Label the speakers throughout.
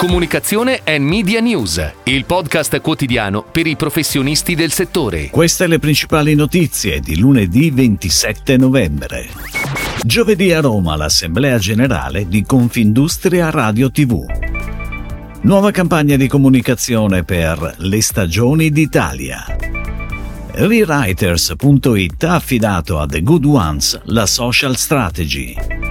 Speaker 1: Comunicazione e Media News, il podcast quotidiano per i professionisti del settore.
Speaker 2: Queste le principali notizie di lunedì 27 novembre. Giovedì a Roma l'Assemblea Generale di Confindustria Radio TV. Nuova campagna di comunicazione per le stagioni d'Italia. Rewriters.it ha affidato a The Good Ones la social strategy.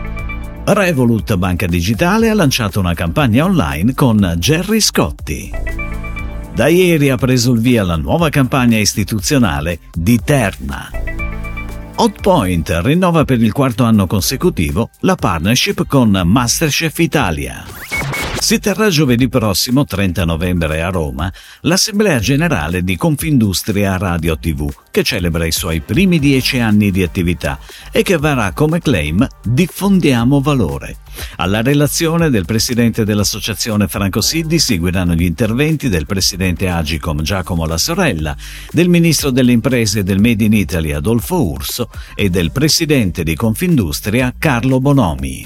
Speaker 2: Revolut Banca Digitale ha lanciato una campagna online con Gerry Scotti. Da ieri ha preso il via la nuova campagna istituzionale di Terna. Hotpoint rinnova per il quarto anno consecutivo la partnership con Masterchef Italia. Si terrà giovedì prossimo, 30 novembre, a Roma, l'Assemblea Generale di Confindustria Radio TV, che celebra i suoi primi dieci anni di attività e che avrà come claim Diffondiamo valore. Alla relazione del presidente dell'associazione Franco Siddi seguiranno gli interventi del presidente Agicom Giacomo La Sorella, del ministro delle imprese del Made in Italy Adolfo Urso e del presidente di Confindustria Carlo Bonomi.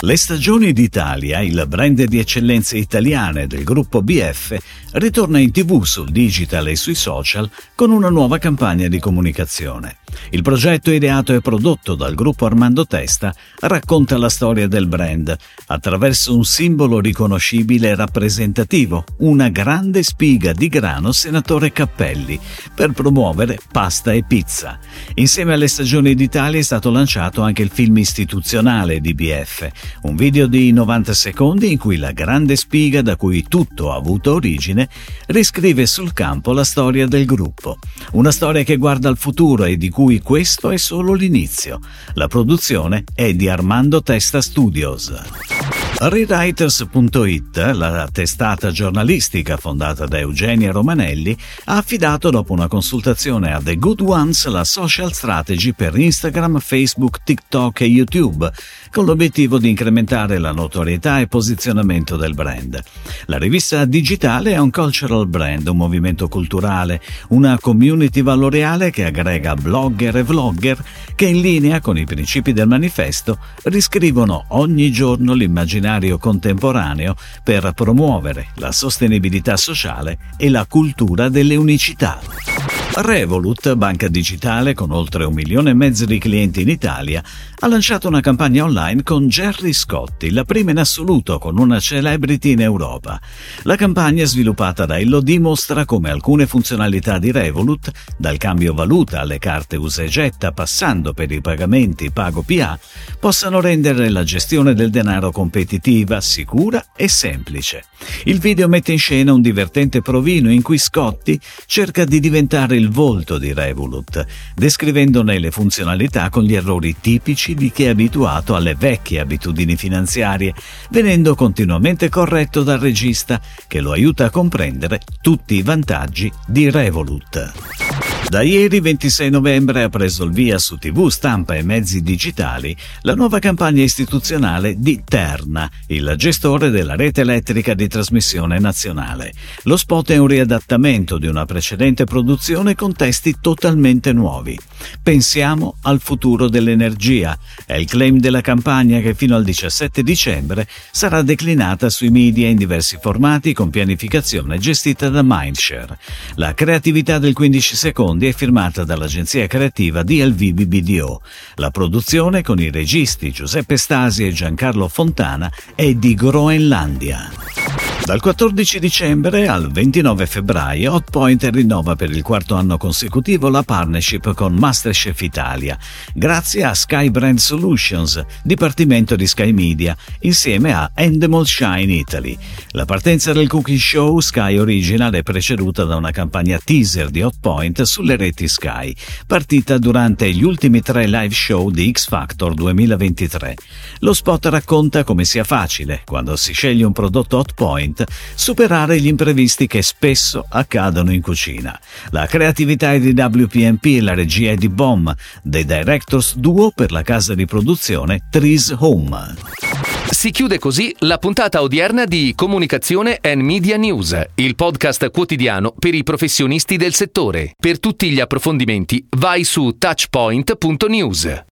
Speaker 2: Le stagioni d'Italia, il brand di eccellenze italiane del gruppo BF, ritorna in tv sul digital e sui social con una nuova campagna di comunicazione. Il progetto ideato e prodotto dal gruppo Armando Testa racconta la storia del brand attraverso un simbolo riconoscibile e rappresentativo, una grande spiga di grano senatore Cappelli, per promuovere pasta e pizza. Insieme alle stagioni d'Italia è stato lanciato anche il film istituzionale di BF, un video di 90 secondi in cui la grande spiga da cui tutto ha avuto origine riscrive sul campo la storia del gruppo. Una storia che guarda al futuro e di cui questo è solo l'inizio. La produzione è di Armando Testa Studios. Rewriters.it, la testata giornalistica fondata da Eugenia Romanelli, ha affidato dopo una consultazione a The Good Ones la social strategy per Instagram, Facebook, TikTok e YouTube, con l'obiettivo di incrementare la notorietà e posizionamento del brand. La rivista digitale è un cultural brand, un movimento culturale, una community valoriale che aggrega blogger e vlogger che in linea con i principi del manifesto riscrivono ogni giorno l'immaginario immaginario contemporaneo per promuovere la sostenibilità sociale e la cultura delle unicità. Revolut, banca digitale con oltre un milione e mezzo di clienti in Italia, ha lanciato una campagna online con Gerry Scotti, la prima in assoluto con una celebrity in Europa. La campagna sviluppata da Ello dimostra come alcune funzionalità di Revolut, dal cambio valuta alle carte usa e getta passando per i pagamenti pago PA, possano rendere la gestione del denaro competitiva, sicura e semplice. Il video mette in scena un divertente provino in cui Scotti cerca di diventare il volto di Revolut, descrivendone le funzionalità con gli errori tipici di chi è abituato alle vecchie abitudini finanziarie, venendo continuamente corretto dal regista che lo aiuta a comprendere tutti i vantaggi di Revolut. Da ieri 26 novembre ha preso il via su TV, stampa e mezzi digitali la nuova campagna istituzionale di Terna, il gestore della rete elettrica di trasmissione nazionale. Lo spot è un riadattamento di una precedente produzione con testi totalmente nuovi. Pensiamo al futuro dell'energia. È il claim della campagna che fino al 17 dicembre sarà declinata sui media in diversi formati con pianificazione gestita da Mindshare. La creatività del 15 secondi è firmata dall'agenzia creativa DLV BBDO. La produzione con i registi Giuseppe Stasi e Giancarlo Fontana è di Groenlandia. Dal 14 dicembre al 29 febbraio Hotpoint rinnova per il quarto anno consecutivo la partnership con Masterchef Italia, grazie a Sky Brand Solutions, dipartimento di Sky Media, insieme a Endemol Shine Italy. La partenza del cooking show Sky Original è preceduta da una campagna teaser di Hotpoint sulle reti Sky, partita durante gli ultimi tre live show di X Factor 2023. Lo spot racconta come sia facile, quando si sceglie un prodotto Hotpoint, superare gli imprevisti che spesso accadono in cucina. La creatività è di WPMP e la regia è di BOM, dei Directors Duo per la casa di produzione Trees Home.
Speaker 1: Si chiude così la puntata odierna di Comunicazione and Media News, il podcast quotidiano per i professionisti del settore. Per tutti gli approfondimenti vai su touchpoint.news.